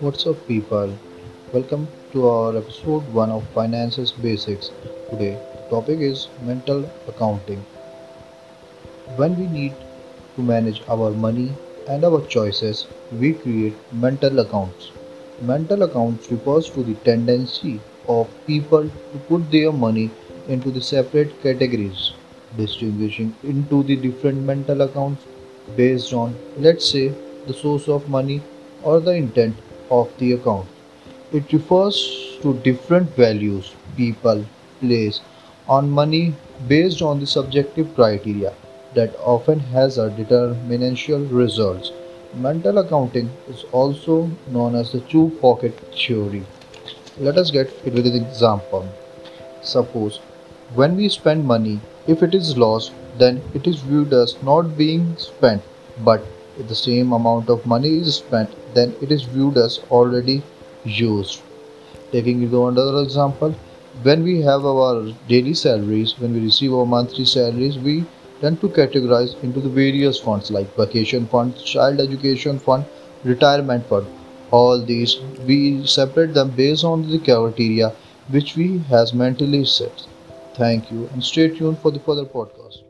What's up, people? Welcome to our episode 1 of Finances Basics. Today, topic is mental accounting. When we need to manage our money and our choices, we create mental accounts. Mental accounts refers to the tendency of people to put their money into the separate categories, distinguishing into the different mental accounts based on, let's say, the source of money or the intent of the account. It refers to different values people place on money based on the subjective criteria that often has a determinantial results. Mental accounting is also known as the two pocket theory. Let us get it with an example. Suppose when we spend money, if it is lost, then it is viewed as not being spent. But if the same amount of money is spent, then it is viewed as already used. Taking into another example, when we have our daily salaries, when we receive our monthly salaries, we tend to categorize into the various funds like vacation fund, child education fund, retirement fund. All these we separate them based on the criteria which we has mentally set. Thank you and stay tuned for the further podcast.